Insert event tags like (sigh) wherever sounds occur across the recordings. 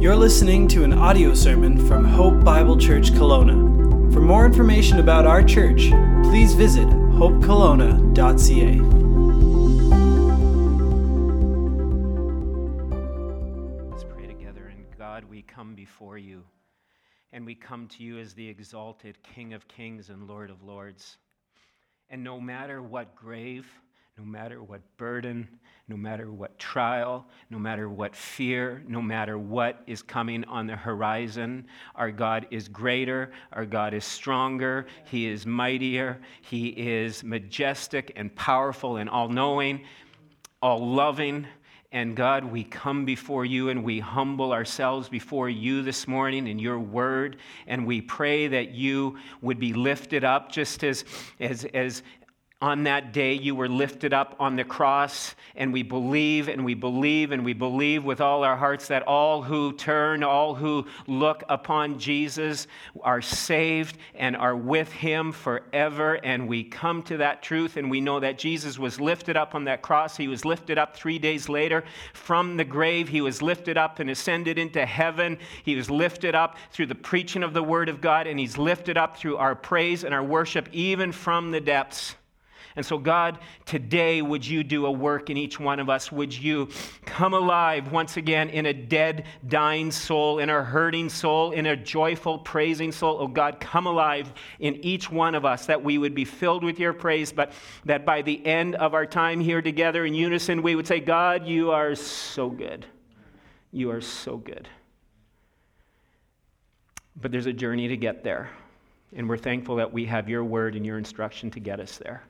You're listening to an audio sermon from Hope Bible Church Kelowna. For more information about our church, please visit hopekelowna.ca. Let's pray together. And God, we come before you, and we come to you as the exalted King of kings and Lord of lords. And no matter what grave, no matter what burden, no matter what trial, no matter what fear, no matter what is coming on the horizon, our God is greater, our God is stronger, He is mightier, He is majestic and powerful and all knowing, all loving. And God, we come before you and we humble ourselves before you this morning in your word. And we pray that you would be lifted up just as, as, as, on that day you were lifted up on the cross, and we believe and we believe and we believe with all our hearts that all who turn, all who look upon Jesus are saved and are with him forever. And we come to that truth, and we know that Jesus was lifted up on that cross. He was lifted up three days later from the grave. He was lifted up and ascended into heaven. He was lifted up through the preaching of the word of God, and he's lifted up through our praise and our worship, even from the depths. And so, God, today, would you do a work in each one of us? Would you come alive once again in a dead, dying soul, in a hurting soul, in a joyful, praising soul? Oh, God, come alive in each one of us that we would be filled with your praise, but that by the end of our time here together in unison, we would say, God, you are so good. You are so good. But there's a journey to get there. And we're thankful that we have your word and your instruction to get us there.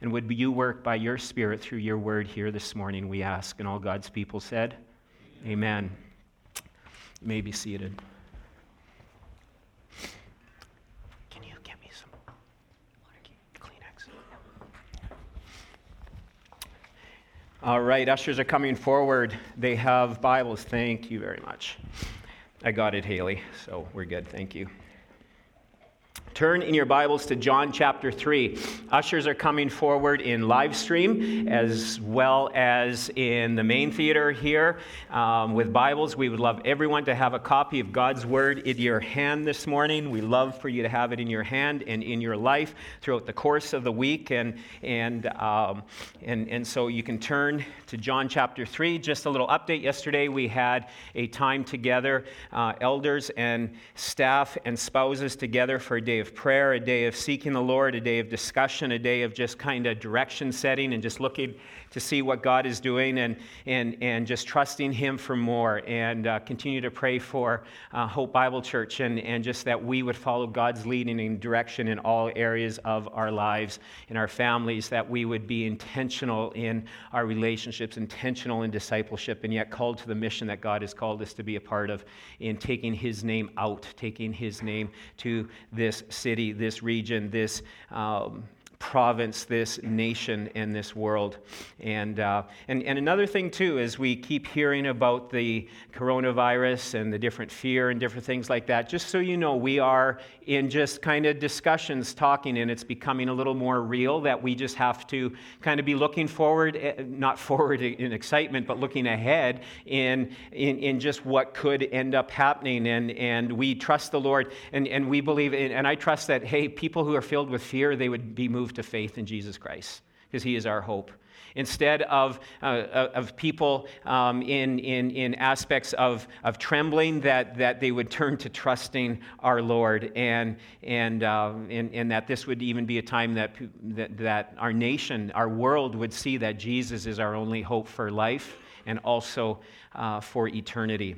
And would you work by your Spirit through your word here this morning, we ask. And all God's people said, Amen. You may be seated. Can you get me some Kleenex? All right, ushers are coming forward. They have Bibles. Thank you very much. I got it, Haley, so we're good. Thank you. Turn in your Bibles to John chapter 3. Ushers are coming forward in live stream as well as in the main theater here um, with Bibles. We would love everyone to have a copy of God's Word in your hand this morning. We love for you to have it in your hand and in your life throughout the course of the week. And, and, um, and, and so you can turn to John chapter 3. Just a little update. Yesterday we had a time together, uh, elders and staff and spouses together for a day of of prayer, a day of seeking the Lord, a day of discussion, a day of just kind of direction setting and just looking to see what God is doing and, and, and just trusting Him for more. And uh, continue to pray for uh, Hope Bible Church and, and just that we would follow God's leading and direction in all areas of our lives, in our families, that we would be intentional in our relationships, intentional in discipleship, and yet called to the mission that God has called us to be a part of in taking His name out, taking His name to this city, this region, this. Um, province, this nation, and this world. And, uh, and, and another thing, too, is we keep hearing about the coronavirus and the different fear and different things like that. Just so you know, we are in just kind of discussions talking, and it's becoming a little more real that we just have to kind of be looking forward, eh, not forward (laughs) in excitement, but looking ahead in, in, in just what could end up happening. And, and we trust the Lord, and, and we believe, in, and I trust that, hey, people who are filled with fear, they would be moved to faith in Jesus Christ because he is our hope. Instead of, uh, uh, of people um, in, in, in aspects of, of trembling, that, that they would turn to trusting our Lord, and, and, uh, and, and that this would even be a time that, that, that our nation, our world would see that Jesus is our only hope for life and also uh, for eternity.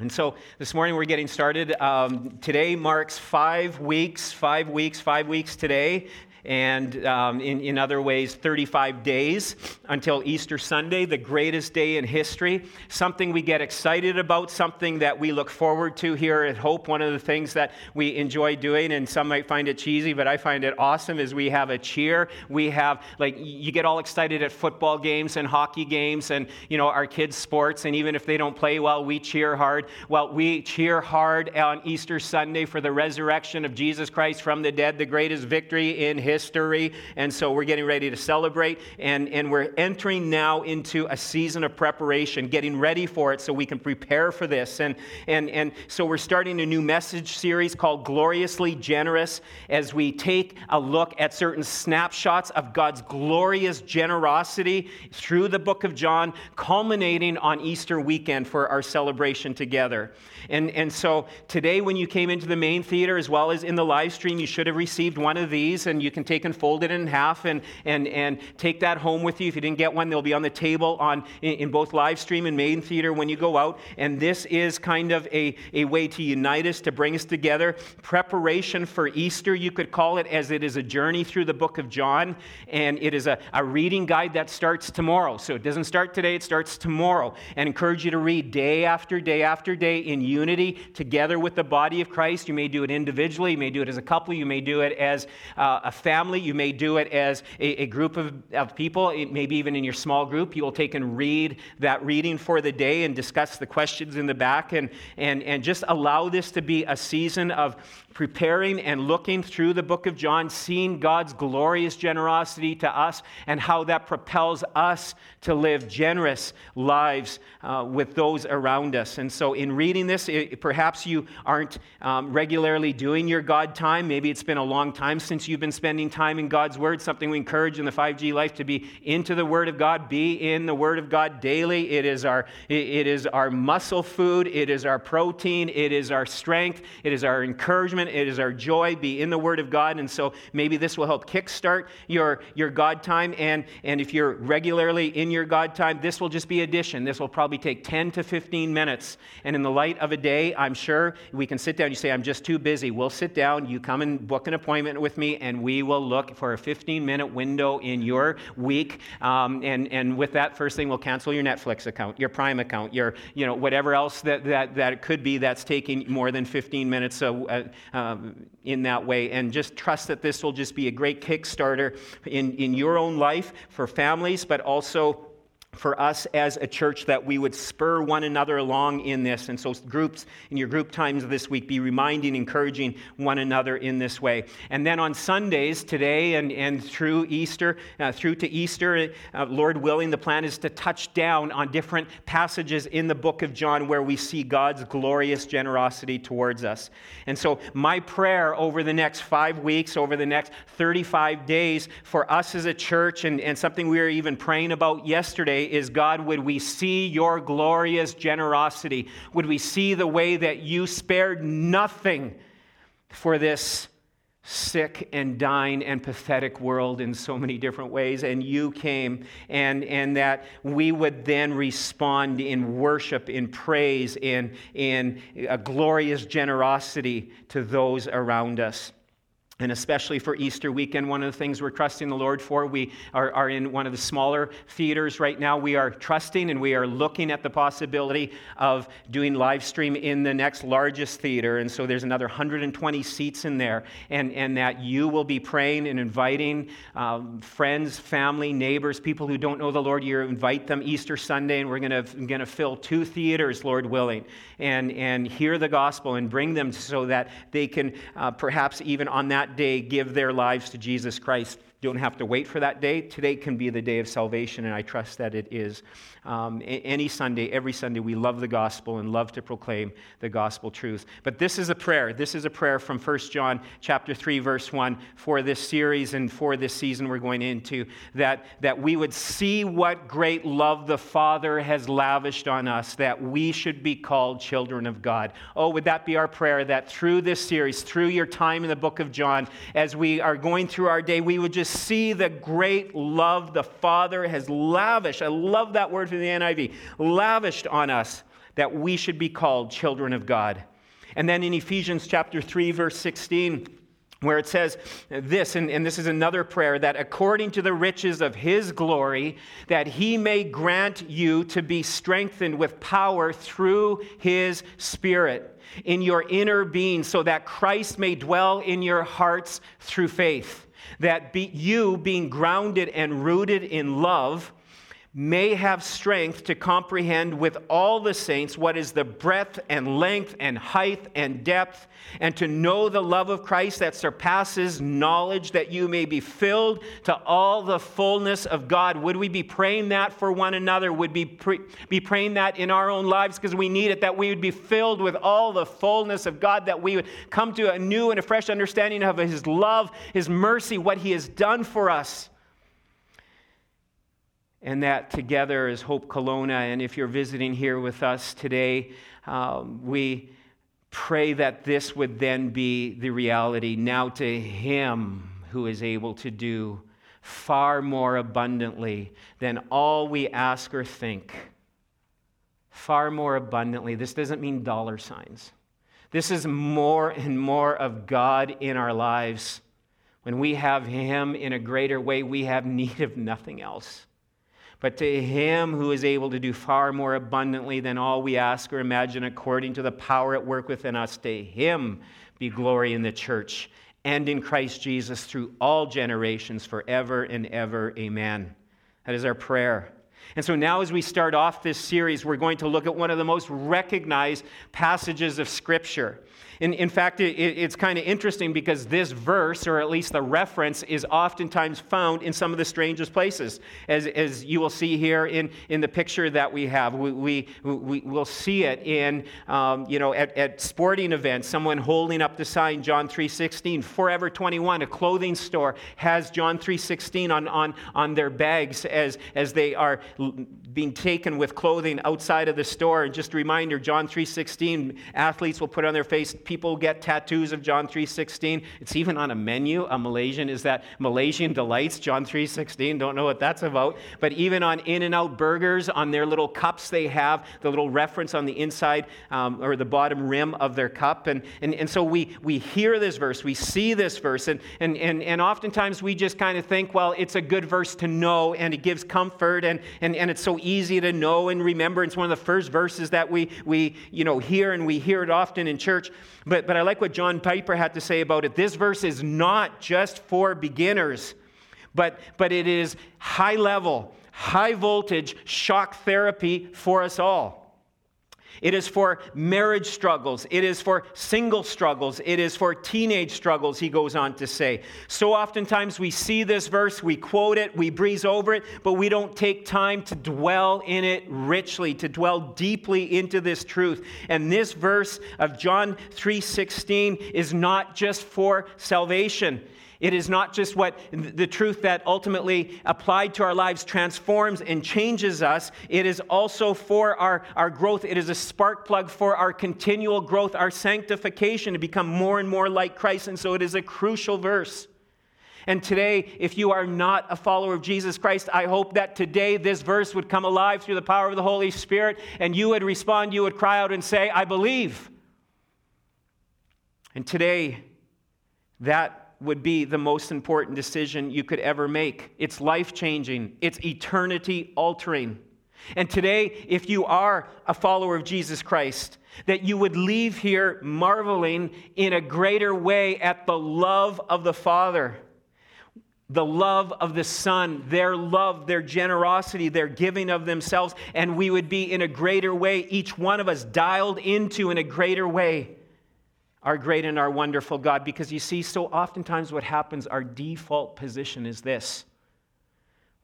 And so this morning we're getting started. Um, today marks five weeks, five weeks, five weeks today and um, in, in other ways, 35 days until Easter Sunday, the greatest day in history. Something we get excited about, something that we look forward to here at Hope. One of the things that we enjoy doing, and some might find it cheesy, but I find it awesome, is we have a cheer. We have, like, you get all excited at football games and hockey games and, you know, our kids' sports, and even if they don't play well, we cheer hard. Well, we cheer hard on Easter Sunday for the resurrection of Jesus Christ from the dead, the greatest victory in history history. And so we're getting ready to celebrate. And, and we're entering now into a season of preparation, getting ready for it so we can prepare for this. And, and, and so we're starting a new message series called Gloriously Generous as we take a look at certain snapshots of God's glorious generosity through the book of John, culminating on Easter weekend for our celebration together. And, and so today, when you came into the main theater as well as in the live stream, you should have received one of these, and you can take and fold it in half and, and, and take that home with you. If you didn't get one, they'll be on the table on, in, in both live stream and main theater when you go out. And this is kind of a, a way to unite us, to bring us together. Preparation for Easter, you could call it, as it is a journey through the book of John. And it is a, a reading guide that starts tomorrow. So it doesn't start today, it starts tomorrow. And encourage you to read day after day after day in unity together with the body of Christ. You may do it individually, you may do it as a couple, you may do it as uh, a family, you may do it as a, a group of, of people, maybe even in your small group. You will take and read that reading for the day and discuss the questions in the back and, and, and just allow this to be a season of preparing and looking through the book of John, seeing God's glorious generosity to us and how that propels us to live generous lives uh, with those around us. And so, in reading this, it, perhaps you aren't um, regularly doing your God time. Maybe it's been a long time since you've been spending time in God's Word, something we encourage in the 5G life to be into the Word of God, be in the Word of God daily. It is our, it is our muscle food, it is our protein, it is our strength, it is our encouragement it is our joy. Be in the Word of God. And so maybe this will help kickstart your, your God time. And, and if you're regularly in your God time, this will just be addition. This will probably take 10 to 15 minutes. And in the light of a day, I'm sure we can sit down. You say, I'm just too busy. We'll sit down. You come and book an appointment with me, and we will look for a 15 minute window in your week. Um, and, and with that, first thing, we'll cancel your Netflix account, your Prime account, your, you know, whatever else that, that, that it could be that's taking more than 15 minutes. So, uh, um, in that way. And just trust that this will just be a great Kickstarter in, in your own life for families, but also for us as a church that we would spur one another along in this. And so, groups in your group times this week, be reminding, encouraging one another in this way. And then on Sundays, today and, and through Easter, uh, through to Easter, uh, Lord willing, the plan is to touch down on different passages in the book of John where we see God's glorious generosity towards us. And so, my prayer over the next five weeks, over the next 35 days for us as a church, and, and something we were even praying about yesterday is God, would we see your glorious generosity? Would we see the way that you spared nothing for this sick and dying and pathetic world in so many different ways and you came and and that we would then respond in worship in praise in in a glorious generosity to those around us and especially for Easter weekend, one of the things we're trusting the Lord for, we are, are, in one of the smaller theaters right now. We are trusting and we are looking at the possibility of doing live stream in the next largest theater. And so there's another 120 seats in there. And, and that you will be praying and inviting um, friends, family, neighbors, people who don't know the Lord. You invite them Easter Sunday, and we're going to fill two theaters, Lord willing, and, and hear the gospel and bring them so that they can uh, perhaps even on that day give their lives to Jesus Christ. Don't have to wait for that day. Today can be the day of salvation, and I trust that it is. Um, any Sunday, every Sunday, we love the gospel and love to proclaim the gospel truth. But this is a prayer. This is a prayer from 1 John chapter 3, verse 1 for this series and for this season we're going into, that, that we would see what great love the Father has lavished on us, that we should be called children of God. Oh, would that be our prayer that through this series, through your time in the book of John, as we are going through our day, we would just see the great love the Father has lavished. I love that word from the NIV, lavished on us that we should be called children of God. And then in Ephesians chapter 3, verse 16, where it says this, and, and, this is another prayer, that according to the riches of his glory, that he may grant you to be strengthened with power through his spirit in your inner being, so that Christ may dwell in your hearts through faith. That be, you, being grounded and rooted in love, may have strength to comprehend with all the saints what is the breadth and length and height and depth, and to know the love of Christ that surpasses knowledge, that you may be filled to all the fullness of God. Would we be praying that for one another? Would we be praying that in our own lives because we need it, that we would be filled with all the fullness of God, that we would come to a new and a fresh understanding of His love, His mercy, what He has done for us and that together is Hope Kelowna. And if you're visiting here with us today, um, we pray that this would then be the reality. Now to Him who is able to do far more abundantly than all we ask or think. Far more abundantly. This doesn't mean dollar signs. This is more and more of God in our lives. When we have Him in a greater way, we have need of nothing else. But to him who is able to do far more abundantly than all we ask or imagine, according to the power at work within us, to him be glory in the church and in Christ Jesus through all generations, forever and ever. Amen. That is our prayer. And so now, as we start off this series, we're going to look at one of the most recognized passages of Scripture. In, in fact, it, it's kind of interesting because this verse, or at least the reference, is oftentimes found in some of the strangest places. As, as you will see here in, in the picture that we have, we, we, we will see it in, um, you know, at, at sporting events, someone holding up the sign, John 3.16. Forever 21, a clothing store, has John 3.16 on, on, on their bags as, as they are being taken with clothing outside of the store. And just a reminder, John 3.16, athletes will put on their face people get tattoos of John 3:16. It's even on a menu. A Malaysian is that Malaysian delights John 3:16. Don't know what that's about. But even on In-N-Out burgers, on their little cups, they have the little reference on the inside um, or the bottom rim of their cup. And, and, and so we, we hear this verse, we see this verse, and, and, and, and oftentimes we just kind of think, well, it's a good verse to know, and it gives comfort, and, and, and it's so easy to know and remember. It's one of the first verses that we, we you know, hear, and we hear it often in church. But, but I like what John Piper had to say about it. This verse is not just for beginners, but, but it is high level, high voltage shock therapy for us all. It is for marriage struggles. It is for single struggles. It is for teenage struggles, he goes on to say. So oftentimes we see this verse, we quote it, we breeze over it, but we don't take time to dwell in it richly, to dwell deeply into this truth. And this verse of John 3:16 is not just for salvation. It is not just what the truth that ultimately applied to our lives transforms and changes us. It is also for our, our growth. It is a spark plug for our continual growth, our sanctification to become more and more like Christ. And so it is a crucial verse. And today, if you are not a follower of Jesus Christ, I hope that today this verse would come alive through the power of the Holy Spirit and you would respond, you would cry out and say, I believe. And today, that would be the most important decision you could ever make. It's life changing, it's eternity altering. And today, if you are a follower of Jesus Christ, that you would leave here marveling in a greater way at the love of the Father, the love of the Son, their love, their generosity, their giving of themselves, and we would be in a greater way, each one of us dialed into in a greater way our great and our wonderful God. Because you see, so oftentimes what happens, our default position is this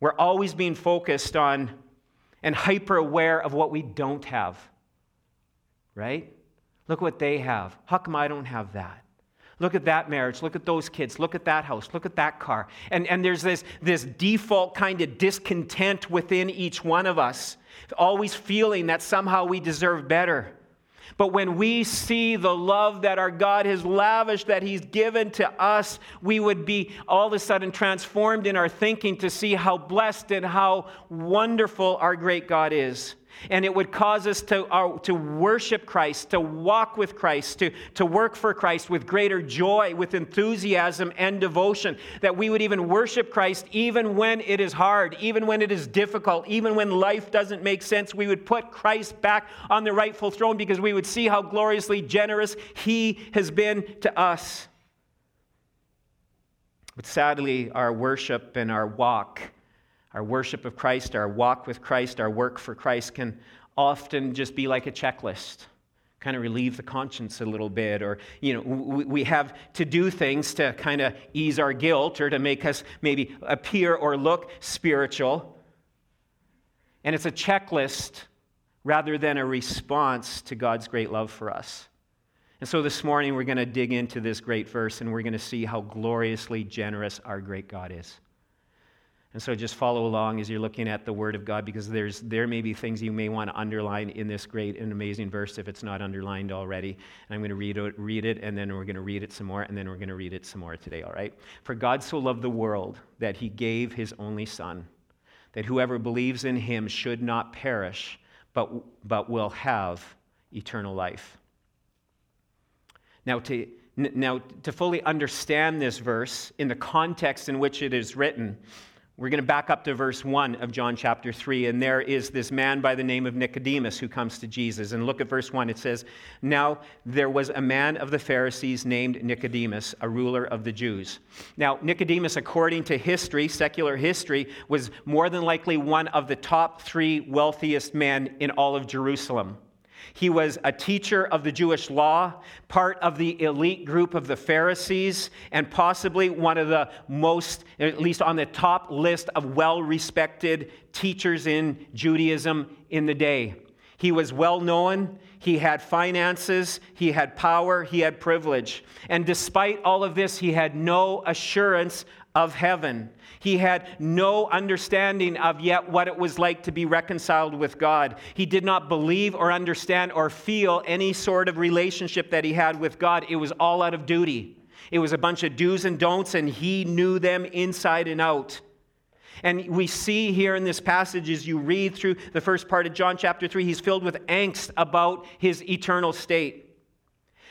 we're always being focused on and hyper aware of what we don't have, right? Look what they have. How come I don't have that? Look at that marriage. Look at those kids. Look at that house. Look at that car. And, and there's this, this default kind of discontent within each one of us, always feeling that somehow we deserve better. But when we see the love that our God has lavished, that He's given to us, we would be all of a sudden transformed in our thinking to see how blessed and how wonderful our great God is. And it would cause us to, uh, to worship Christ, to walk with Christ, to, to work for Christ with greater joy, with enthusiasm and devotion. That we would even worship Christ even when it is hard, even when it is difficult, even when life doesn't make sense. We would put Christ back on the rightful throne because we would see how gloriously generous He has been to us. But sadly, our worship and our walk our worship of Christ, our walk with Christ, our work for Christ can often just be like a checklist kind of relieve the conscience a little bit or you know we have to do things to kind of ease our guilt or to make us maybe appear or look spiritual. And it's a checklist rather than a response to god's great love for us. And so this morning we're going to dig into this great verse and we're going to see how gloriously generous our great god is and so just follow along as you're looking at the Word of God because there's, there may be things you may want to underline in this great and amazing verse if it's not underlined already. And I'm going to read it, read it, and then we're going to read it some more, and then we're going to read it some more today, all right? For God so loved the world that he gave his only Son, that whoever believes in him should not perish, but, but will have eternal life. Now, to, now, to fully understand this verse in the context in which it is written, we're going to back up to verse 1 of John chapter 3, and there is this man by the name of Nicodemus who comes to Jesus. And look at verse 1. It says, Now there was a man of the Pharisees named Nicodemus, a ruler of the Jews. Now, Nicodemus, according to history, secular history, was more than likely one of the top three wealthiest men in all of Jerusalem. He was a teacher of the Jewish law, part of the elite group of the Pharisees, and possibly one of the most, at least on the top list of well respected teachers in Judaism in the day. He was well known. He had finances. He had power. He had privilege. And despite all of this, he had no assurance of heaven. He had no understanding of yet what it was like to be reconciled with God. He did not believe or understand or feel any sort of relationship that he had with God. It was all out of duty. It was a bunch of do's and don'ts, and he knew them inside and out. And we see here in this passage, as you read through the first part of John chapter 3, he's filled with angst about his eternal state.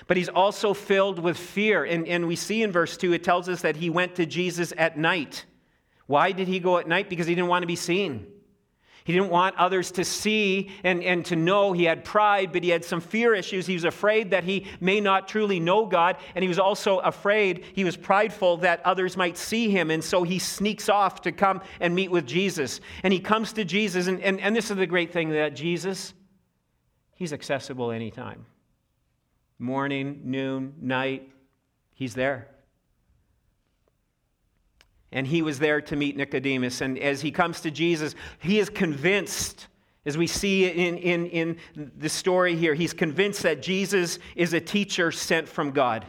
But he's also filled with fear. And, and we see in verse 2, it tells us that he went to Jesus at night. Why did he go at night? Because he didn't want to be seen. He didn't want others to see and, and to know. He had pride, but he had some fear issues. He was afraid that he may not truly know God, and he was also afraid, he was prideful that others might see him. And so he sneaks off to come and meet with Jesus. And he comes to Jesus, and, and, and this is the great thing that Jesus, he's accessible anytime morning, noon, night, he's there. And he was there to meet Nicodemus. And as he comes to Jesus, he is convinced, as we see in, in, in the story here, he's convinced that Jesus is a teacher sent from God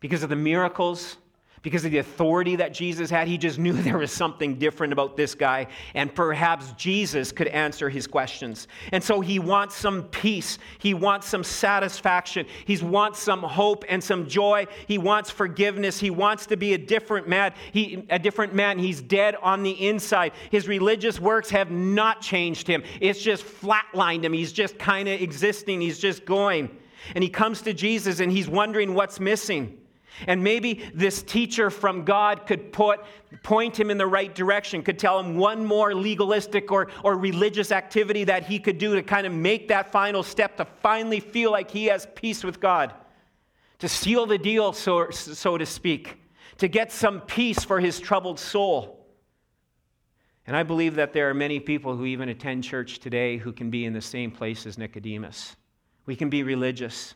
because of the miracles, because of the authority that Jesus had. He just knew (laughs) there was something different about this guy, and perhaps Jesus could answer his questions. And so he wants some peace. He wants some satisfaction. He wants some hope and some joy. He wants forgiveness. He wants to be a different man. He, a different man. He's dead on the inside. His religious works have not changed him. It's just flatlined him. He's just kind of existing. He's just going. And he comes to Jesus and he's wondering what's missing. And maybe this teacher from God could put, point him in the right direction, could tell him one more legalistic or, or religious activity that he could do to kind of make that final step to finally feel like he has peace with God, to seal the deal, so, so to speak, to get some peace for his troubled soul. And I believe that there are many people who even attend church today who can be in the same place as Nicodemus. We can be religious.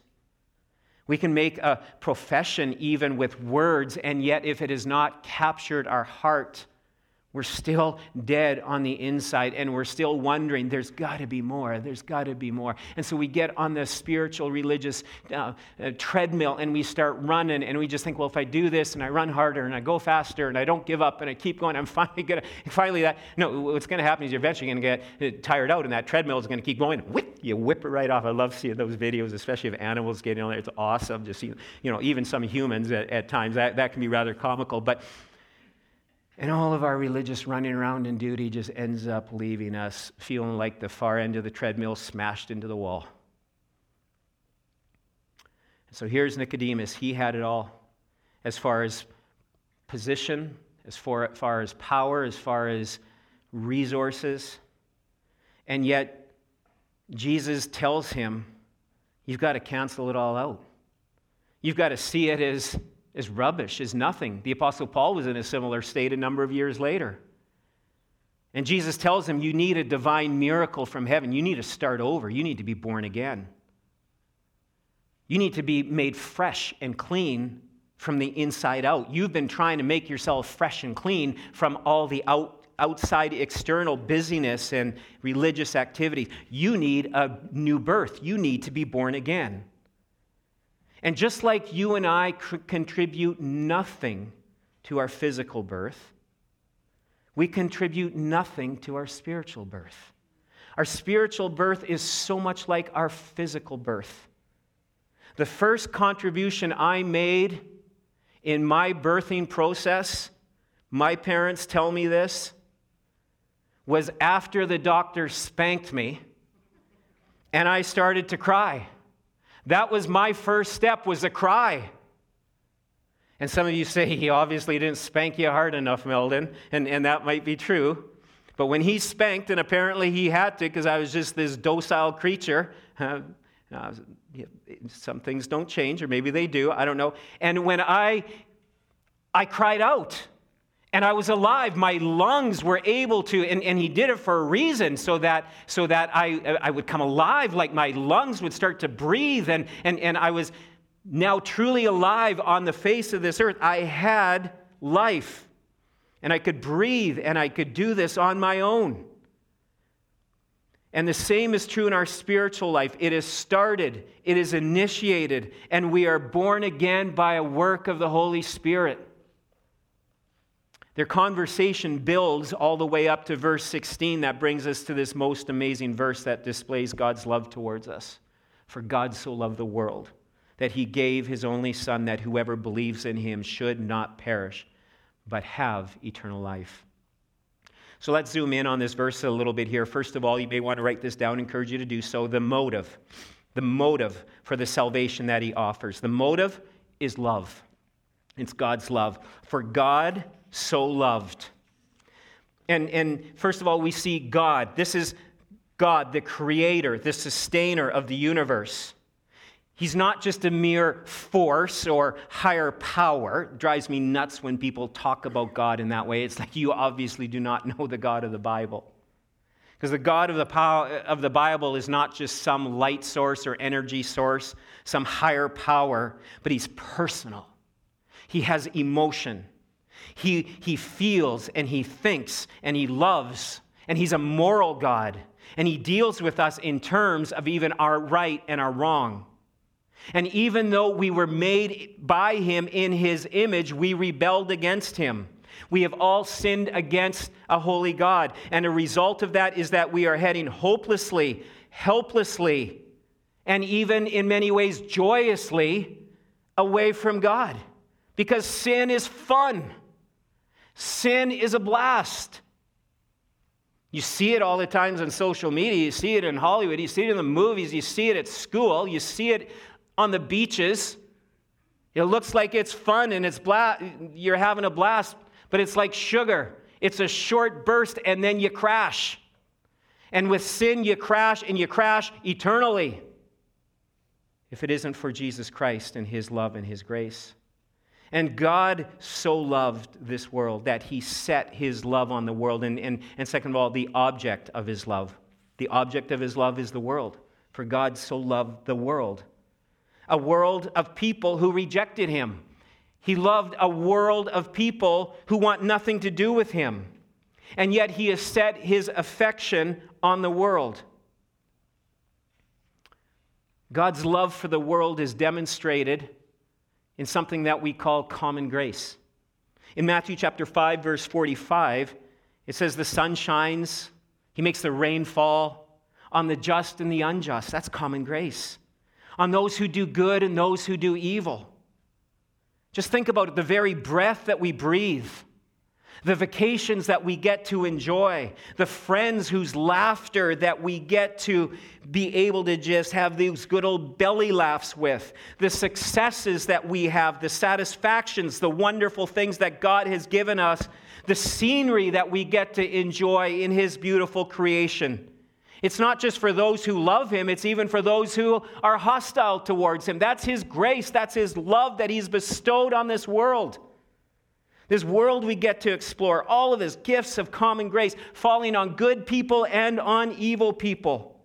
We can make a profession even with words, and yet if it has not captured our heart, we're still dead on the inside and we're still wondering, there's got to be more, there's got to be more. And so we get on the spiritual, religious uh, uh, treadmill and we start running and we just think, well, if I do this and I run harder and I go faster and I don't give up and I keep going, I'm (laughs) finally going to, finally that, no, what's going to happen is you're eventually going to get uh, tired out and that treadmill is going to keep going. Whip, you whip it right off. I love seeing those videos, especially of animals getting on there. It's awesome to see, you know, even some humans at, at times. That, that can be rather comical. But and all of our religious running around in duty just ends up leaving us feeling like the far end of the treadmill smashed into the wall. So here's Nicodemus. He had it all as far as position, as far, far as power, as far as resources. And yet, Jesus tells him, You've got to cancel it all out. You've got to see it as is rubbish, is nothing. The Apostle Paul was in a similar state a number of years later. And Jesus tells him, You need a divine miracle from heaven. You need to start over. You need to be born again. You need to be made fresh and clean from the inside out. You've been trying to make yourself fresh and clean from all the out, outside external busyness and religious activity. You need a new birth. You need to be born again. And just like you and I c- contribute nothing to our physical birth, we contribute nothing to our spiritual birth. Our spiritual birth is so much like our physical birth. The first contribution I made in my birthing process, my parents tell me this, was after the doctor spanked me and I started to cry. That was my first step was a cry. And some of you say he obviously didn't spank you hard enough, Meldon, and, and that might be true. But when he spanked, and apparently he had to because I was just this docile creature, uh, (laughs) uh, some things don't change, or maybe they do, I don't know. And when I, I cried out, and I was alive. My lungs were able to, and, and he did it for a reason so that, so that I, I would come alive, like my lungs would start to breathe, and, and, and I was now truly alive on the face of this earth. I had life, and I could breathe, and I could do this on my own. And the same is true in our spiritual life. It is started, it is initiated, and we are born again by a work of the Holy Spirit. Their conversation builds all the way up to verse 16 that brings us to this most amazing verse that displays God's love towards us. For God so loved the world that he gave his only Son, that whoever believes in him should not perish, but have eternal life. So let's zoom in on this verse a little bit here. First of all, you may want to write this down, encourage you to do so. The motive, the motive for the salvation that he offers. The motive is love. It's God's love. For God so loved. And, and first of all, we see God. This is God, the creator, the sustainer of the universe. He's not just a mere force or higher power. It drives me nuts when people talk about God in that way. It's like you obviously do not (laughs) know the God of the Bible. Because the God of the, power, of the Bible is not just some light source or energy source, some higher power, but He's personal. He has emotion. He, he feels and he thinks and he loves, and he's a moral God. And he deals with us in terms of even our right and our wrong. And even though we were made by him in his image, we rebelled against him. We have all sinned against a holy God. And a result of that is that we are heading hopelessly, helplessly, and even in many ways joyously away from God. Because sin is fun. Sin is a blast. You see it all the times on social media. You see it in Hollywood. You see it in the movies. You see it at school. You see it on the beaches. It looks like it's fun and it's bla- you're having a blast, but it's like sugar. It's a short burst and then you crash. And with sin, you crash and you crash eternally if it isn't for Jesus Christ and His love and His grace. And God so loved this world that he set his love on the world. And, and, and second of all, the object of his love. The object of his love is the world. For God so loved the world. A world of people who rejected him. He loved a world of people who want nothing to do with him. And yet he has set his affection on the world. God's love for the world is demonstrated in something that we call common grace. In Matthew chapter 5 verse 45, it says the sun shines, he makes the rain fall on the just and the unjust. That's common grace. On those who do good and those who do evil. Just think about it, the very breath that we breathe the vacations that we get to enjoy, the friends whose laughter that we get to be able to just have these good old belly laughs with, the successes that we have, the satisfactions, the wonderful things that God has given us, the scenery that we get to enjoy in His beautiful creation. It's not just for those who love him, it's even for those who are hostile towards him. That's his grace, that's his love that he's bestowed on this world. This world we get to explore, all of his gifts of common grace falling on good people and on evil people.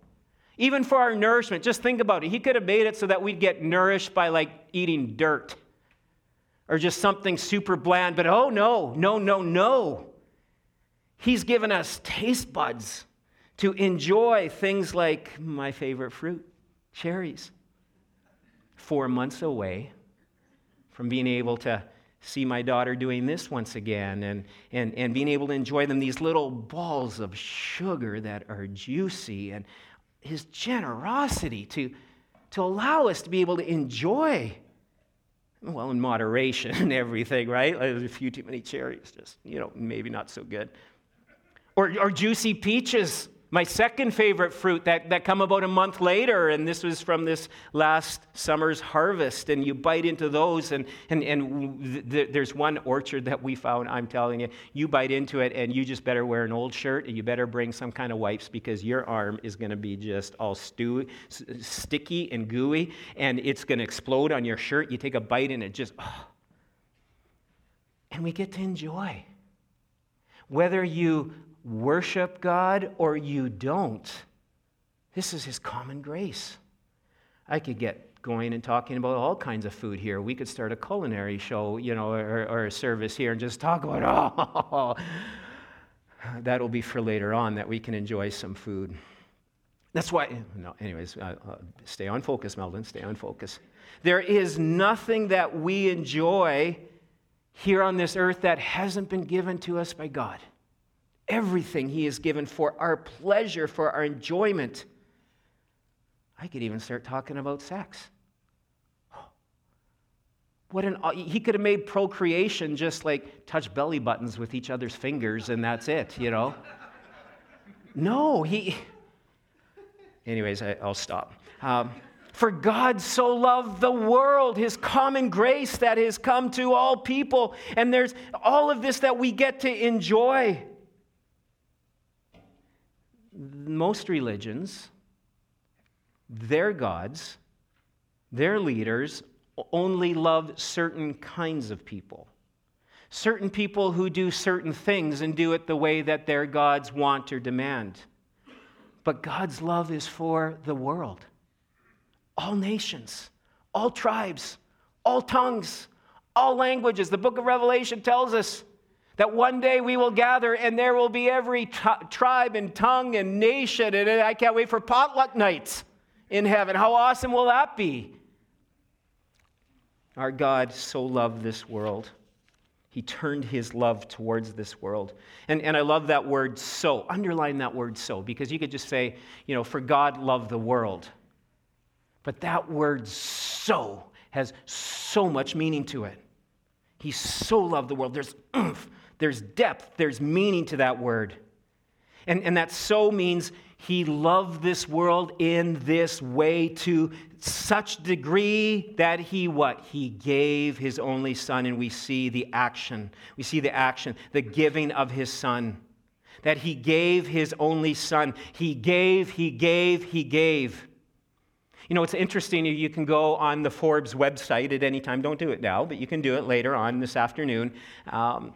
Even for our nourishment, just think about it. He could have made it so that we'd get nourished by like eating dirt or just something super bland, but oh no, no, no, no. He's given us taste buds to enjoy things like my favorite fruit, cherries. Four months away from being able to see my daughter doing this once again and, and, and being able to enjoy them, these little balls of sugar that are juicy, and his generosity to, to allow us to be able to enjoy, well, in moderation and everything, right? a few too many cherries, just, you know, maybe not so good. Or, or juicy peaches my second favorite fruit that, that come about a month later, and this was from this last summer's harvest, and you bite into those, and, and, and th- there's one orchard that we found, I'm telling you, you bite into it, and you just better wear an old shirt, and you better bring some kind of wipes because your arm is going to be just all stew, sticky and gooey, and it's going to explode on your shirt. You take a bite, and it just, oh. and we get to enjoy. Whether you worship God or you don't. This is His common grace. I could get going and talking about all kinds of food here. We could start a culinary show, you know, or, or a service here and just talk about, oh, (laughs) that'll be for later on that we can enjoy some food. That's why, no, anyways, uh, uh, stay on focus, Meldon, stay on focus. There is nothing that we enjoy here on this earth that hasn't been given to us by God everything He has given for our pleasure, for our enjoyment. I could even start talking about sex. What an, he could have made procreation just like touch belly buttons with each other's fingers and that's it, you know? no, he. Anyways, I, will stop. Um, for God so loved the world, his common grace that has come to all people. And there's all of this that we get to enjoy most religions, their gods, their leaders only love certain kinds of people. Certain people who do certain things and do it the way that their gods want or demand. But God's love is for the world, all nations, all tribes, all tongues, all languages. The book of Revelation tells us that one day we will gather and there will be every t- tribe and tongue and nation. And I can't wait for potluck nights in heaven. How awesome will that be? Our God so loved this world. He turned his love towards this world. And, and I love that word so. Underline that word so, because you could just say, you know, for God loved the world. But that word so has so much meaning to it. He so loved the world. There's (clears throat) oomph, there's depth, there's meaning to that word. And, and that so means he loved this world in this way to such degree that he what? He gave his only son, and we see the action. We see the action, the giving of his son. That he gave his only son. He gave, he gave, he gave. You know, it's interesting. You can go on the Forbes website at any time. Don't do it now, but you can do it later on this afternoon. Um,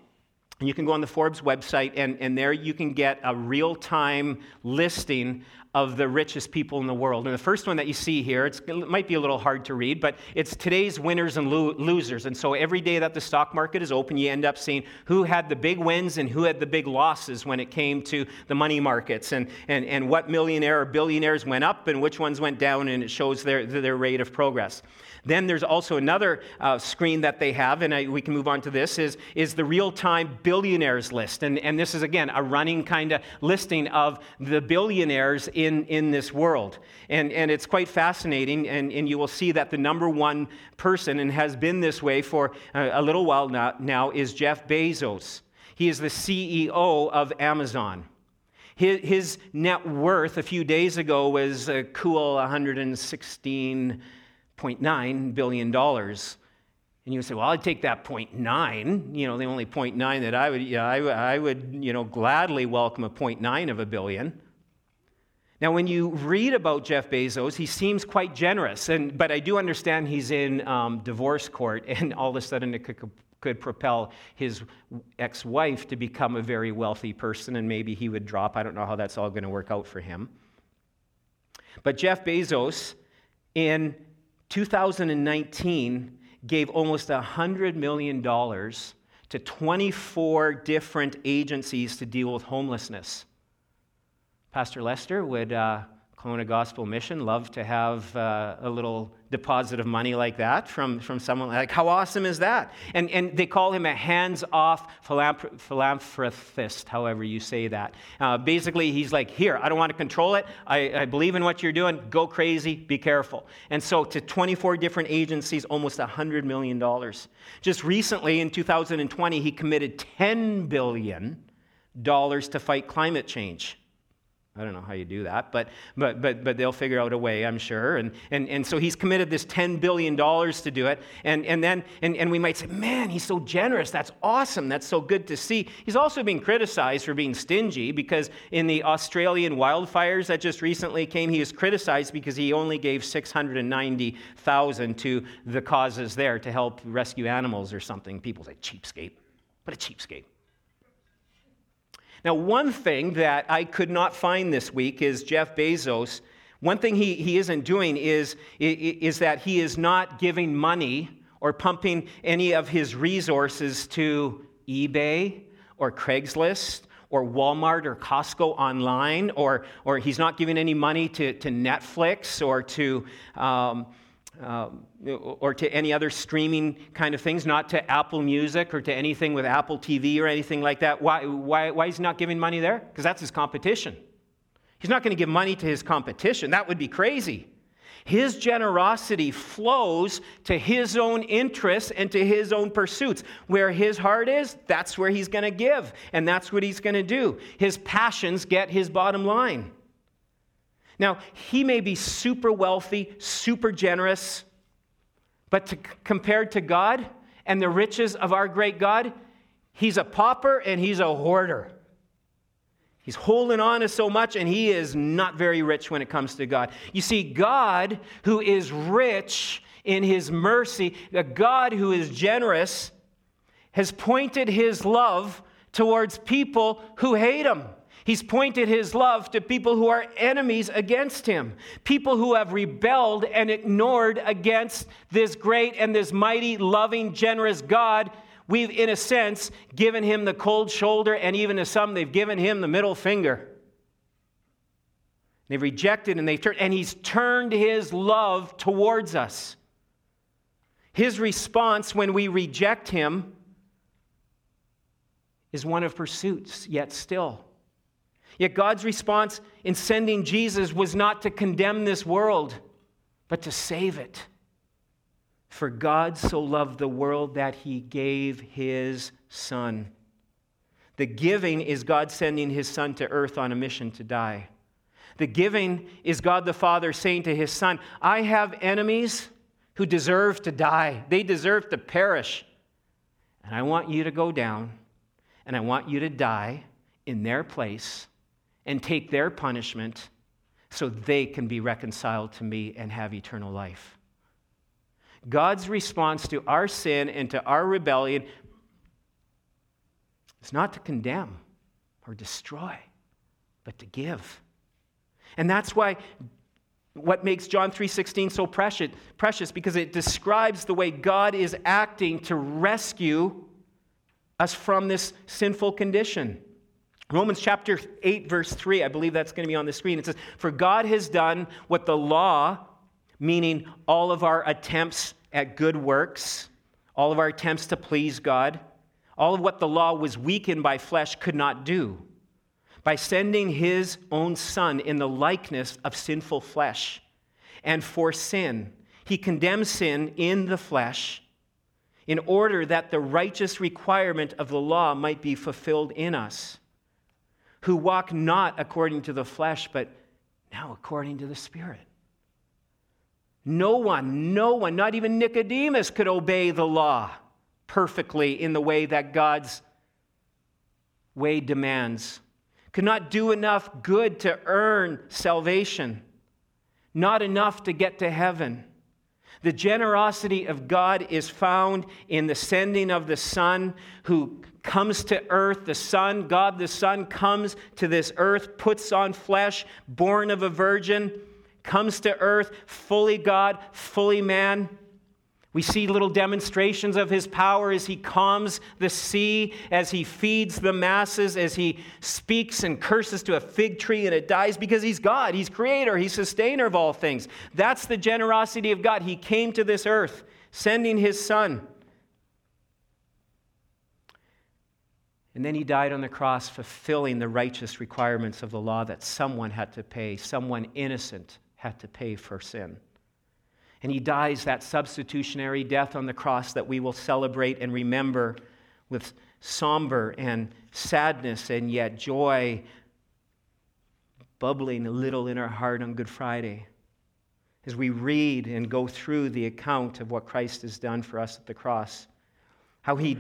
you can go on the Forbes website, and, and there you can get a real time listing of the richest people in the world. And the first one that you see here, it might be a little hard to read, but it's today's winners and lo- losers. And so every day that the stock market is open, you end up seeing who had the big wins and who had the big losses when it came to the money markets, and, and, and what millionaire or billionaires went up and which ones went down, and it shows their, their rate of progress. Then there's also another uh, screen that they have, and I, we can move on to this, is, is the real time billionaires list. And, and this is, again, a running kind of listing of the billionaires in, in this world. And, and it's quite fascinating, and, and you will see that the number one person, and has been this way for a, a little while now, now, is Jeff Bezos. He is the CEO of Amazon. His, his net worth a few days ago was a cool 116 $0.9 billion. And you would say, well, I'd take that 0.9, you know, the only 0.9 that I would, yeah, I, I would, you know, gladly welcome a 0.9 of a billion. Now, when you read about Jeff Bezos, he seems quite generous, and, but I do understand he's in um, divorce court, (laughs) and all of a sudden it could, could propel his ex wife to become a very wealthy person, and maybe he would drop. I don't know how that's all going to work out for him. But Jeff Bezos, in 2019, gave almost $100 million to 24 different agencies to deal with homelessness. Pastor Lester would uh, Gospel Mission love to have uh, a little deposit of money like that from, from someone. Like, how awesome is that? And, and they call him a hands off philanthropist, however you say that. Uh, basically, he's like, here, I don't want to control it. I, I believe in what you're doing. Go crazy. Be careful. And so, to 24 different agencies, almost $100 million. Just recently, in 2020, he committed $10 billion to fight climate change. I don't know how you do that, but, but, but, but they'll figure out a way, I'm sure. And, and, and so he's committed this $10 billion to do it. And, and then, and, and we might say, man, he's so generous. That's awesome. That's so good to see. He's also being criticized for being stingy because in the Australian wildfires that just recently came, he was criticized because he only gave 690,000 to the causes there to help rescue animals or something. People say, cheapskate. What a cheapskate. Now, one thing that I could not find this week is Jeff Bezos. One thing he, he isn't doing is, is that he is not giving money or pumping any of his resources to eBay or Craigslist or Walmart or Costco online, or, or he's not giving any money to, to Netflix or to. Um, um, or to any other streaming kind of things, not to Apple Music or to anything with Apple TV or anything like that. Why, why, why is he not giving money there? Because that's his competition. He's not going to give money to his competition. That would be crazy. His generosity flows to his own interests and to his own pursuits. Where his heart is, that's where he's going to give, and that's what he's going to do. His passions get his bottom line. Now, he may be super wealthy, super generous, but to, compared to God and the riches of our great God, he's a pauper and he's a hoarder. He's holding on to so much, and he is not very rich when it comes to God. You see, God, who is rich in his mercy, a God who is generous, has pointed his love towards people who hate him. He's pointed his love to people who are enemies against him, people who have rebelled and ignored against this great and this mighty, loving, generous God. We've, in a sense, given him the cold shoulder, and even to some, they've given him the middle finger. They've rejected and they've turned, and he's turned his love towards us. His response when we reject him is one of pursuits, yet still. Yet God's response in sending Jesus was not to condemn this world, but to save it. For God so loved the world that he gave his Son. The giving is God sending his Son to earth on a mission to die. The giving is God the Father saying to his Son, I have enemies who deserve to die, they deserve to perish. And I want you to go down and I want you to die in their place and take their punishment so they can be reconciled to me and have eternal life. God's response to our sin and to our rebellion is not to condemn or destroy, but to give. And that's why what makes John 3:16 so precious, precious because it describes the way God is acting to rescue us from this sinful condition. Romans chapter 8, verse 3, I believe that's going to be on the screen. It says, For God has done what the law, meaning all of our attempts at good works, all of our attempts to please God, all of what the law was weakened by flesh could not do, by sending his own Son in the likeness of sinful flesh. And for sin, he condemns sin in the flesh in order that the righteous requirement of the law might be fulfilled in us who walk not according to the flesh, but now according to the Spirit. No one, no one, not even Nicodemus could obey the law perfectly in the way that God's way demands. Could not do enough good to earn salvation, not enough to get to heaven. The generosity of God is found in the sending of the Son who comes to earth. The Son, God the Son, comes to this earth, puts on flesh, born of a virgin, comes to earth, fully God, fully man. We see little demonstrations of his power as he calms the sea, as he feeds the masses, as he speaks and curses to a fig tree and it dies because he's God. He's creator, he's sustainer of all things. That's the generosity of God. He came to this earth, sending his son. And then he died on the cross, fulfilling the righteous requirements of the law that someone had to pay, someone innocent had to pay for sin. And he dies that substitutionary death on the cross that we will celebrate and remember with somber and sadness and yet joy bubbling a little in our heart on Good Friday as we read and go through the account of what Christ has done for us at the cross. How he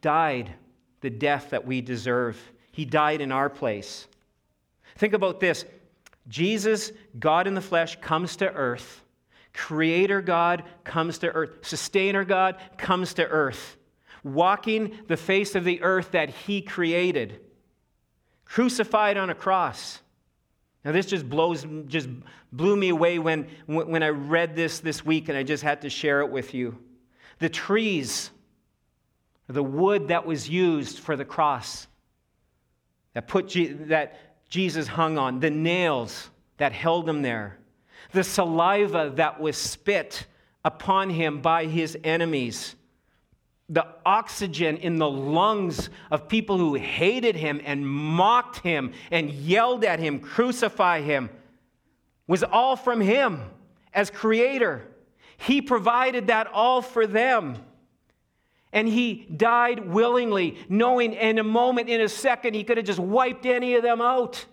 died the death that we deserve, he died in our place. Think about this Jesus, God in the flesh, comes to earth Creator God comes to earth, Sustainer God comes to earth, walking the face of the earth that He created, crucified on a cross. Now, this just blows, just blew me away when, when I read this this week, and I just had to share it with you. The trees, the wood that was used for the cross, that, put that Jesus hung on, the nails that held him there, the saliva that was spit upon him by his enemies, the oxygen in the lungs of people who hated him and mocked him and yelled at him, crucify him, was all from him as creator. He provided that all for them. And he died willingly, knowing in a moment, in a second, he could have just wiped any of them out.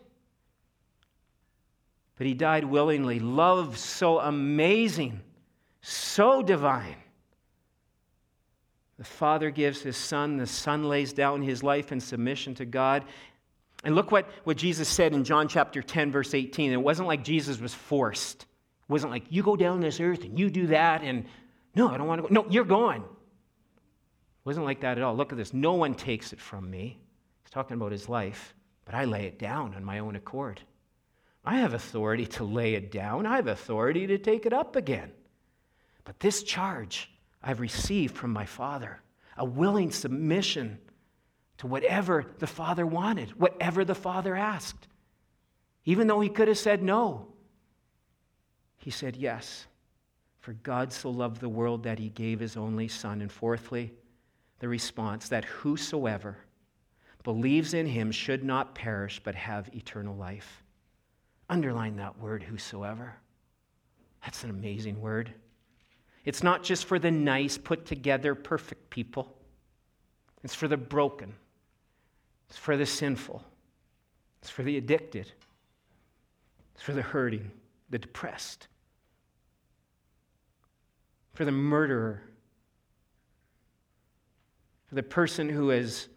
But he died willingly. Love so amazing, so divine. The Father gives his Son, the Son lays down his life in submission to God. And look what, what Jesus said in John chapter 10, verse 18. It wasn't like Jesus was forced. It wasn't like, you go down this earth and you do that, and no, I don't want to go. No, you're going. It wasn't like that at all. Look at this. No one takes it from me. He's talking about his life, but I lay it down on my own accord. I have authority to lay it down, I have authority to take it up again. But this charge I've received from my Father a willing submission to whatever the Father wanted, whatever the Father asked. Even though he could have said no, he said yes. For God so loved the world that he gave his only Son. And fourthly, the response that whosoever believes in him should not perish but have eternal life. Underline that word, whosoever. That's an amazing word. It's not just for the nice, put together, perfect people, it's for the broken, it's for the sinful, it's for the addicted, it's for the hurting, the depressed, for the murderer, for the person who has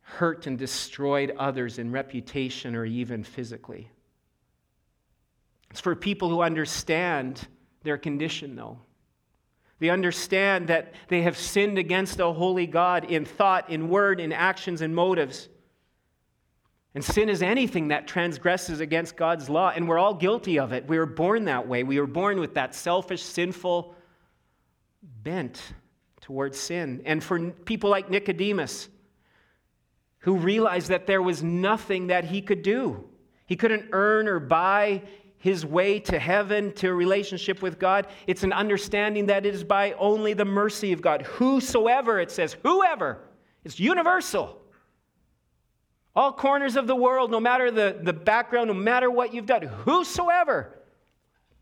hurt and destroyed others in reputation or even physically. It's for people who understand their condition, though. They understand that they have sinned against a holy God in thought, in word, in actions, and motives. And sin is anything that transgresses against God's law, and we're all guilty of it. We were born that way. We were born with that selfish, sinful bent towards sin. And for people like Nicodemus, who realized that there was nothing that he could do, he couldn't earn or buy his way to heaven, to a relationship with God. It's an understanding that it is by only the mercy of God. Whosoever, it says, whoever, it's universal. All corners of the world, no matter the, the background, no matter what you've done, whosoever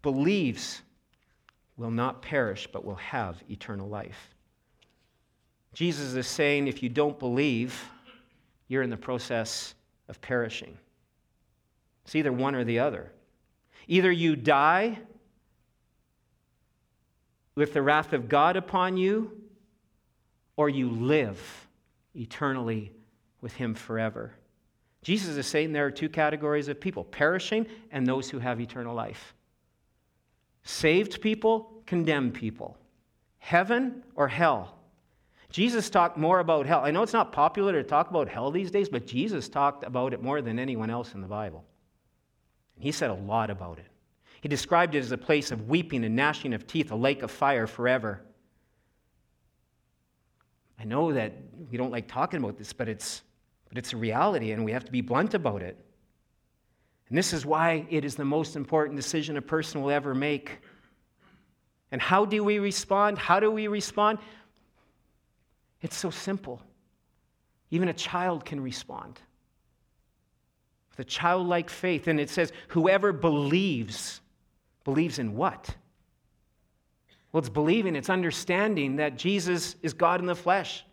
believes will not perish, but will have eternal life. Jesus is saying if you don't believe, you're in the process of perishing. It's either one or the other. Either you die with the wrath of God upon you, or you live eternally with Him forever. Jesus is saying there are two categories of people perishing and those who have eternal life. Saved people, condemned people. Heaven or hell. Jesus talked more about hell. I know it's not popular to talk about hell these days, but Jesus talked about it more than anyone else in the Bible. He said a lot about it. He described it as a place of weeping and gnashing of teeth, a lake of fire forever. I know that we don't like talking about this, but it's, but it's a reality, and we have to be blunt about it. And this is why it is the most important decision a person will ever make. And how do we respond? How do we respond? It's so simple. Even a child can respond with a childlike faith. And it says, whoever believes, believes in what? Well, it's believing, it's understanding that Jesus is God in the flesh.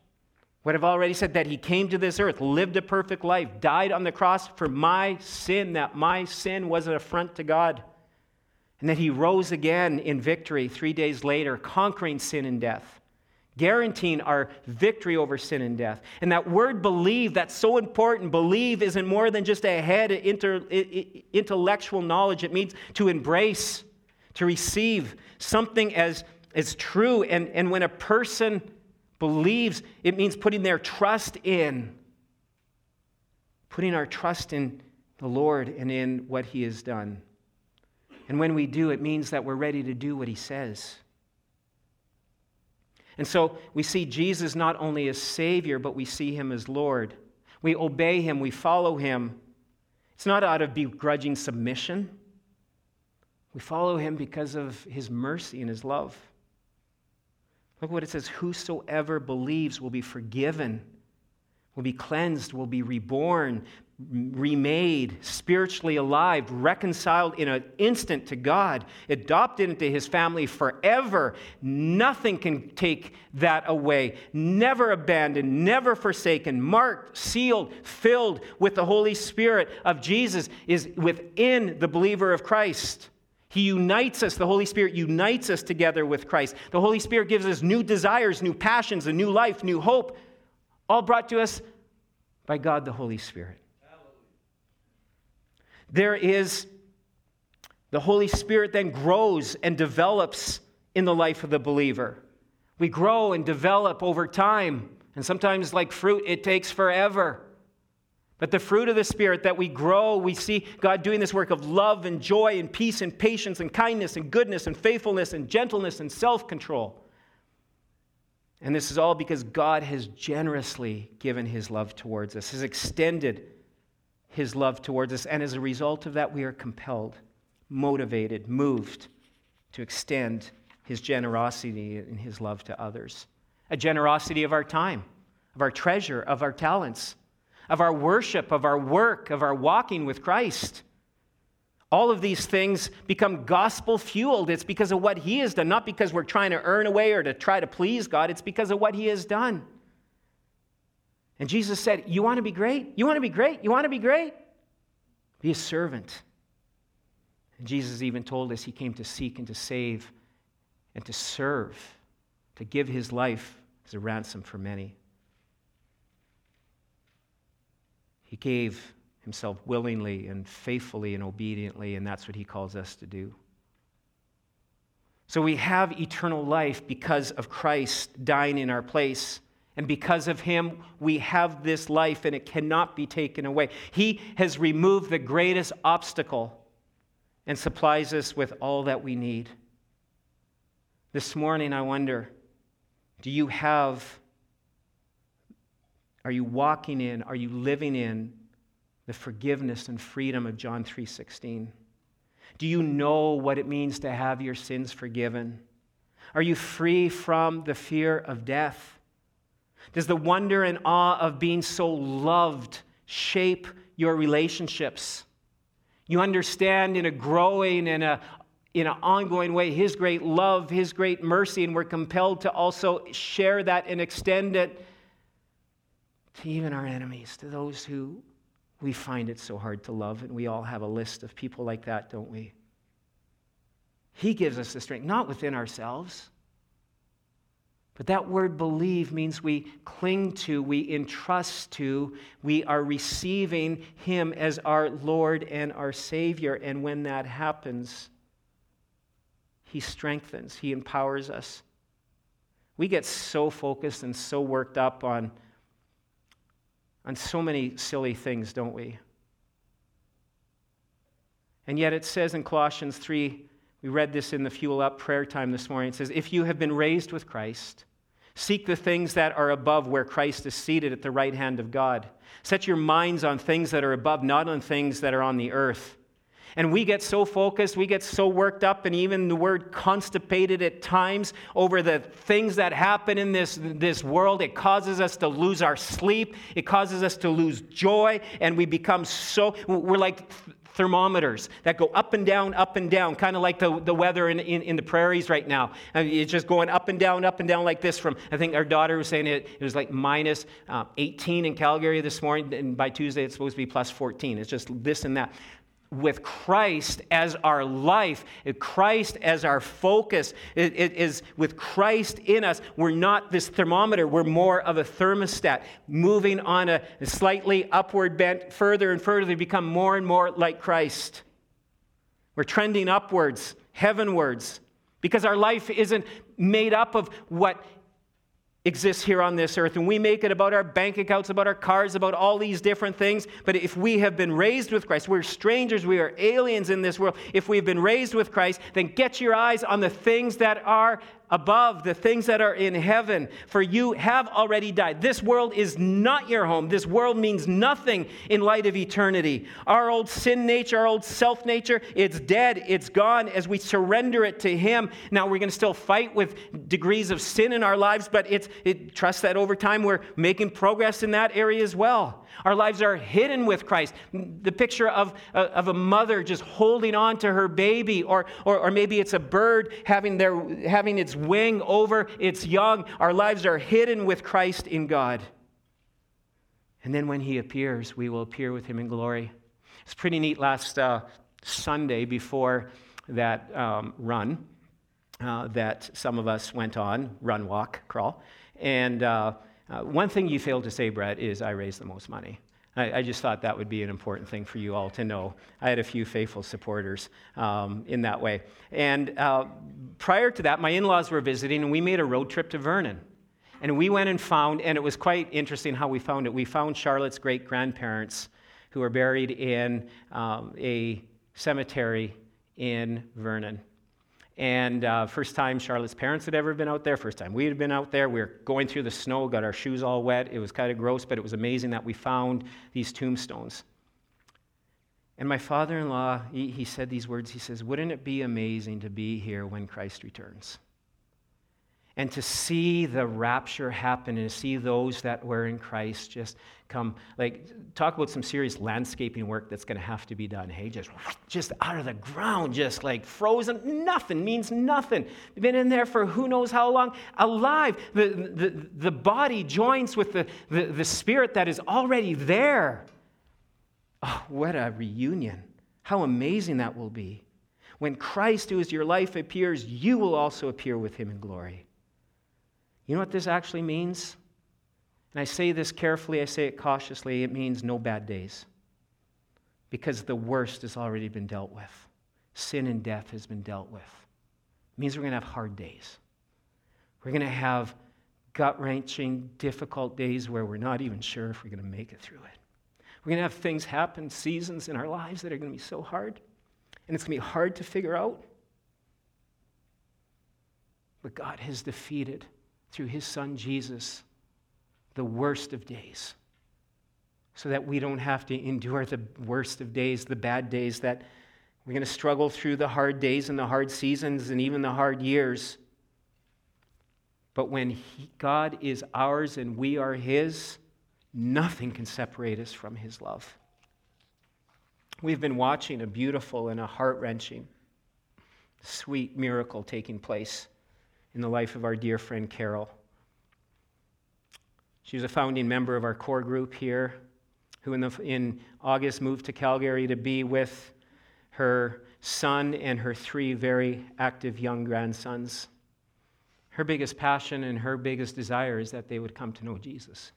What I've already said, that he came to this earth, lived a perfect life, died on the cross for my sin, that my sin was an affront to God, and that he rose again in victory three days later, conquering sin and death, guaranteeing our victory over sin and death. And that word believe, that's so important. Believe isn't more than just a head intellectual knowledge, it means to embrace, to receive something as, as true. And, and when a person believes, it means putting their trust in. Putting our trust in the Lord and in what He has done. And when we do, it means that we're ready to do what He says. And so we see Jesus not only as Savior, but we see Him as Lord. We obey Him, we follow Him. It's not out of begrudging submission. We follow Him because of His mercy and His love. Look what it says Whosoever believes will be forgiven, will be cleansed, will be reborn, remade, spiritually alive, reconciled in an instant to God, adopted into his family forever. Nothing can take that away. Never abandoned, never forsaken, marked, sealed, filled with the Holy Spirit of Jesus is within the believer of Christ. He unites us, the Holy Spirit unites us together with Christ. The Holy Spirit gives us new desires, new passions, a new life, new hope, all brought to us by God the Holy Spirit. There is, the Holy Spirit then grows and develops in the life of the believer. We grow and develop over time, and sometimes, like fruit, it takes forever. But the fruit of the Spirit that we grow, we see God doing this work of love and joy and peace and patience and kindness and goodness and faithfulness and gentleness and self control. And this is all because God has generously given his love towards us, has extended his love towards us. And as a result of that, we are compelled, motivated, moved to extend his generosity and his love to others. A generosity of our time, of our treasure, of our talents of our worship, of our work, of our walking with Christ. All of these things become gospel fueled. It's because of what He has done, not because we're trying to earn away or to try to please God. It's because of what He has done. And Jesus said, You want to be great? You want to be great? You want to be great? Be a servant. And Jesus even told us He came to seek and to save and to serve, to give His life as a ransom for many. He gave himself willingly and faithfully and obediently, and that's what he calls us to do. So we have eternal life because of Christ dying in our place. And because of him, we have this life and it cannot be taken away. He has removed the greatest obstacle and supplies us with all that we need. This morning, I wonder do you have are you walking in, are you living in the forgiveness and freedom of John 3:16? Do you know what it means to have your sins forgiven? Are you free from the fear of death? Does the wonder and awe of being so loved shape your relationships? You understand in a growing and a in an ongoing way his great love, his great mercy, and we're compelled to also share that and extend it to even our enemies, to those who we find it so hard to love. And we all have a list of people like that, don't we? He gives us the strength, not within ourselves. But that word believe means we cling to, we entrust to, we are receiving Him as our Lord and our Savior. And when that happens, He strengthens, He empowers us. We get so focused and so worked up on, on so many silly things, don't we? And yet it says in Colossians 3, we read this in the Fuel Up prayer time this morning. It says, If you have been raised with Christ, seek the things that are above where Christ is seated at the right hand of God. Set your minds on things that are above, not on things that are on the earth. And we get so focused, we get so worked up, and even the word constipated at times over the things that happen in this, this world. It causes us to lose our sleep, it causes us to lose joy, and we become so, we're like thermometers that go up and down, up and down, kind of like the, the weather in, in, in, the prairies right now. And it's just going up and down, up and down like this from, I think our daughter was saying it, it was like minus, uh, 18 in Calgary this morning, and by Tuesday it's supposed to be plus 14. It's just this and that with Christ as our life, Christ as our focus, it, it is with Christ in us. We're not this thermometer, we're more of a thermostat, moving on a slightly upward bent further and further to become more and more like Christ. We're trending upwards, heavenwards, because our life isn't made up of what exists here on this earth. And we make it about our bank accounts, about our cars, about all these different things. But if we have been raised with Christ, we're strangers, we are aliens in this world. If we've been raised with Christ, then get your eyes on the things that are above, the things that are in heaven, for you have already died. This world is not your home. This world means nothing in light of eternity. Our old sin nature, our old self nature, it's dead, it's gone as we surrender it to Him. Now we're going to still fight with degrees of sin in our lives, but it's, it, trust that over time we're making progress in that area as well. Our lives are hidden with Christ. The picture of, uh, of a mother just holding on to her baby, or, or, or maybe it's a bird having, their, having its wing over its young. Our lives are hidden with Christ in God. And then when he appears, we will appear with him in glory. It's pretty neat last uh, Sunday before that um, run uh, that some of us went on run, walk, crawl. And uh, uh, one thing you failed to say, Brett, is I raised the most money. I, I, just thought that would be an important thing for you all to know. I had a few faithful supporters um, in that way. And uh, prior to that, my in laws were visiting, and we made a road trip to Vernon. And we went and found, and it was quite interesting how we found it. We found Charlotte's great grandparents who are buried in um, a cemetery in Vernon. And uh, first time Charlotte's parents had ever been out there, first time we had been out there. We were going through the snow, got our shoes all wet. It was kind of gross, but it was amazing that we found these tombstones. And my father in law, he, he said these words. He says, Wouldn't it be amazing to be here when Christ returns? And to see the rapture happen and to see those that were in Christ just come like talk about some serious landscaping work that's going to have to be done hey? Just just out of the ground just like frozen nothing means nothing. Been in there for who knows how long alive. The, the, the body joins with the, the, the spirit that is already there. Oh what a reunion. How amazing that will be. When christ who is your life appears you will also appear with him in glory you know what this actually means? And I say this carefully, I say it cautiously. It means no bad days. Because the worst has already been dealt with. Sin and death has been dealt with. It means we're going to have hard days. We're going to have gut wrenching, difficult days where we're not even sure if we're going to make it through it. We're going to have things happen, seasons in our lives that are going to be so hard. And it's going to be hard to figure out. But God has defeated through his son Jesus the worst of days so that we don't have to endure the worst of days, the bad days, that we're going to struggle through the hard days and the hard seasons and even the hard years. But when he, God is ours and we are His, nothing can separate us from His love. We've been watching a beautiful and a heart wrenching, sweet miracle taking place in the life of our dear friend Carol. She was a founding member of our core group here, who in, the, in August moved to Calgary to be with her son and her three very active young grandsons. Her biggest passion and her biggest desire is that they would come to know Jesus.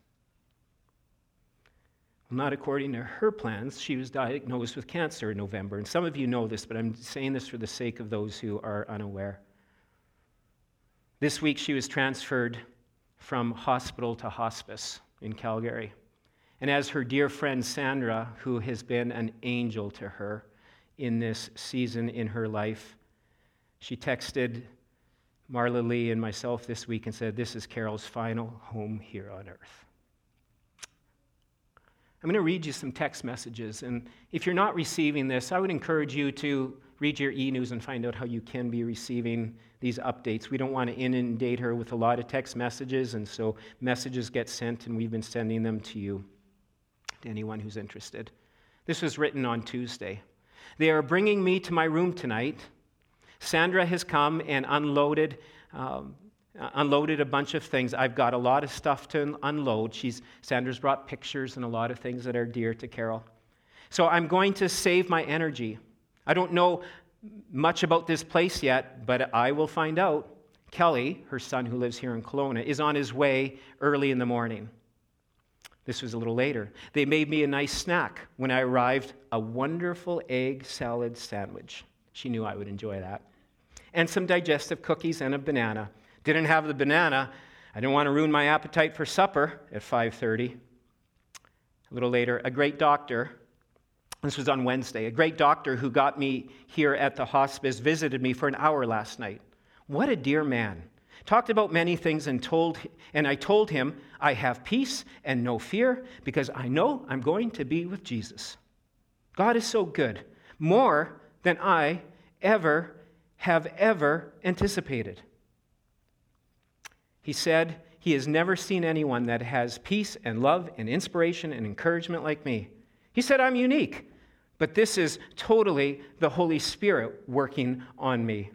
Well, not according to her plans. She was diagnosed with cancer in November. And some of you know this, but I'm saying this for the sake of those who are unaware. This week, she was transferred from hospital to hospice in Calgary. And as her dear friend Sandra, who has been an angel to her in this season in her life, she texted Marla Lee and myself this week and said, This is Carol's final home here on earth. I'm going to read you some text messages. And if you're not receiving this, I would encourage you to read your e news and find out how you can be receiving these updates. We don't want to inundate her with a lot of text messages, and so messages get sent, and we've been sending them to you, to anyone who's interested. This was written on Tuesday. They are bringing me to my room tonight. Sandra has come and unloaded um, unloaded a bunch of things. I've got a lot of stuff to unload. She's, Sandra's brought pictures and a lot of things that are dear to Carol. So I'm going to save my energy. I don't know much about this place yet, but I will find out. Kelly, her son who lives here in Kelowna, is on his way early in the morning. This was a little later. They made me a nice snack when I arrived a wonderful egg salad sandwich. She knew I would enjoy that. And some digestive cookies and a banana. Didn't have the banana. I didn't want to ruin my appetite for supper at 5:30. A little later, a great doctor, this was on Wednesday, a great doctor who got me here at the hospice visited me for an hour last night. What a dear man. Talked about many things and told and I told him I have peace and no fear because I know I'm going to be with Jesus. God is so good, more than I ever have ever anticipated. He said, He has never seen anyone that has peace and love and inspiration and encouragement like me. He said, I'm unique, but this is totally the Holy Spirit working on me.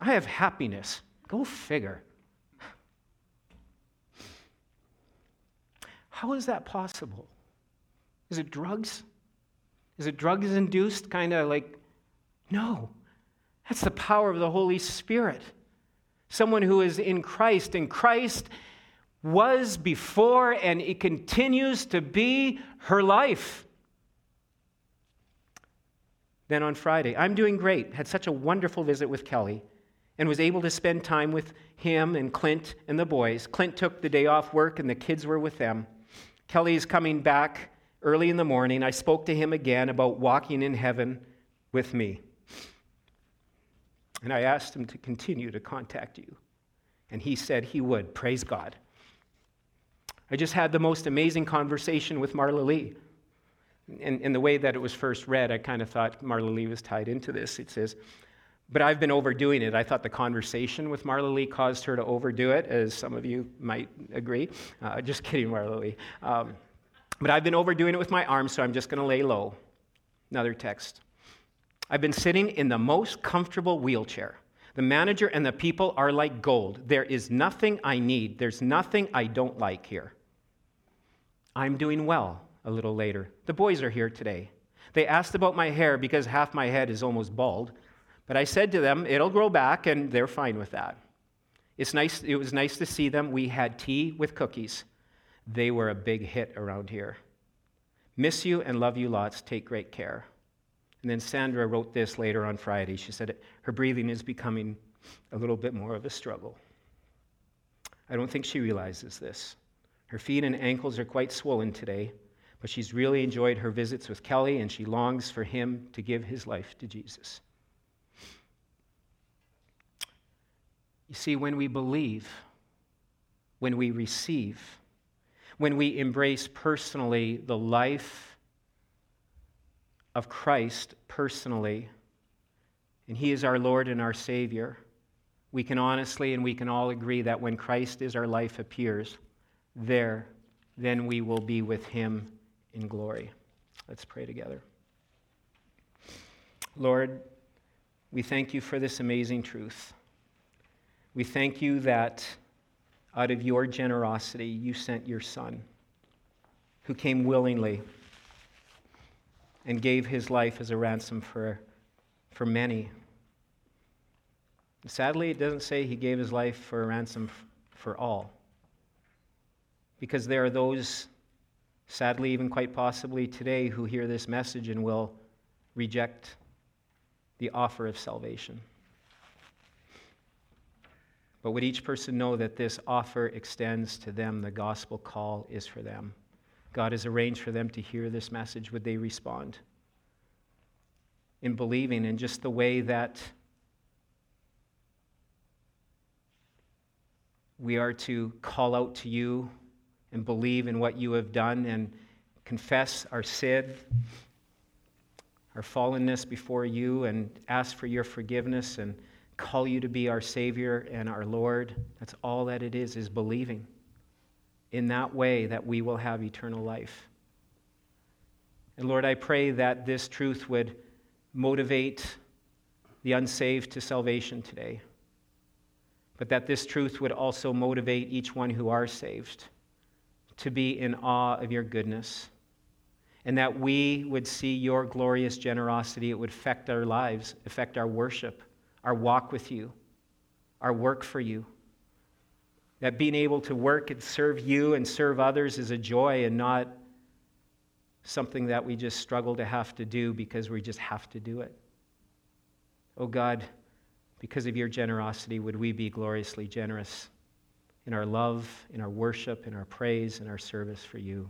I have happiness. Go figure. How is that possible? Is it drugs? Is it drugs induced? Kind of like, no. That's the power of the Holy Spirit someone who is in Christ, and Christ was before and it continues to be her life. Then on Friday, I'm doing great. Had such a wonderful visit with Kelly and was able to spend time with him and Clint and the boys. Clint took the day off work and the kids were with them. Kelly is coming back early in the morning. I spoke to him again about walking in heaven with me. And I asked him to continue to contact you. And he said he would. Praise God. I just had the most amazing conversation with Marla Lee. In, in the way that it was first read, I kind of thought Marla Lee was tied into this. It says, but I've been overdoing it. I thought the conversation with Marla Lee caused her to overdo it, as some of you might agree. Uh, just kidding, Marla Lee. Um, but I've been overdoing it with my arms, so I'm just going to lay low. Another text. I've been sitting in the most comfortable wheelchair. The manager and the people are like gold. There is nothing I need, there's nothing I don't like here. I'm doing well a little later. The boys are here today. They asked about my hair because half my head is almost bald, but I said to them, it'll grow back, and they're fine with that. It's nice, it was nice to see them. We had tea with cookies. They were a big hit around here. Miss you and love you lots. Take great care. And then Sandra wrote this later on Friday. She said her breathing is becoming a little bit more of a struggle. I don't think she realizes this. Her feet and ankles are quite swollen today, but she's really enjoyed her visits with Kelly and she longs for him to give his life to Jesus. You see, when we believe, when we receive, when we embrace personally the life of Christ personally, and He is our Lord and our Savior, we can honestly and we can all agree that when Christ is our life appears, there, then we will be with Him in glory. Let's pray together. Lord, we thank you for this amazing truth. We thank you that out of your generosity, you sent your Son, who came willingly and gave his life as a ransom for, for many. Sadly, it doesn't say he gave his life for a ransom for all. Because there are those, sadly, even quite possibly today, who hear this message and will reject the offer of salvation. But would each person know that this offer extends to them? The gospel call is for them. God has arranged for them to hear this message. Would they respond? In believing in just the way that we are to call out to you and believe in what you have done and confess our sin, our fallenness before you, and ask for your forgiveness and call you to be our Savior and our Lord. That's all that it is, is believing in that way that we will have eternal life. And Lord, I pray that this truth would motivate the unsaved to salvation today but that this truth would also motivate each one who are saved to be in awe of your goodness, and that we would see your glorious generosity. It would affect our lives, affect our worship, our walk with you, our work for you. That being able to work and serve you and serve others is a joy and not something that we just struggle to have to do because we just have to do it. Oh God, because of your generosity, would we be gloriously generous in our love, in our worship, in our praise, in our service for you.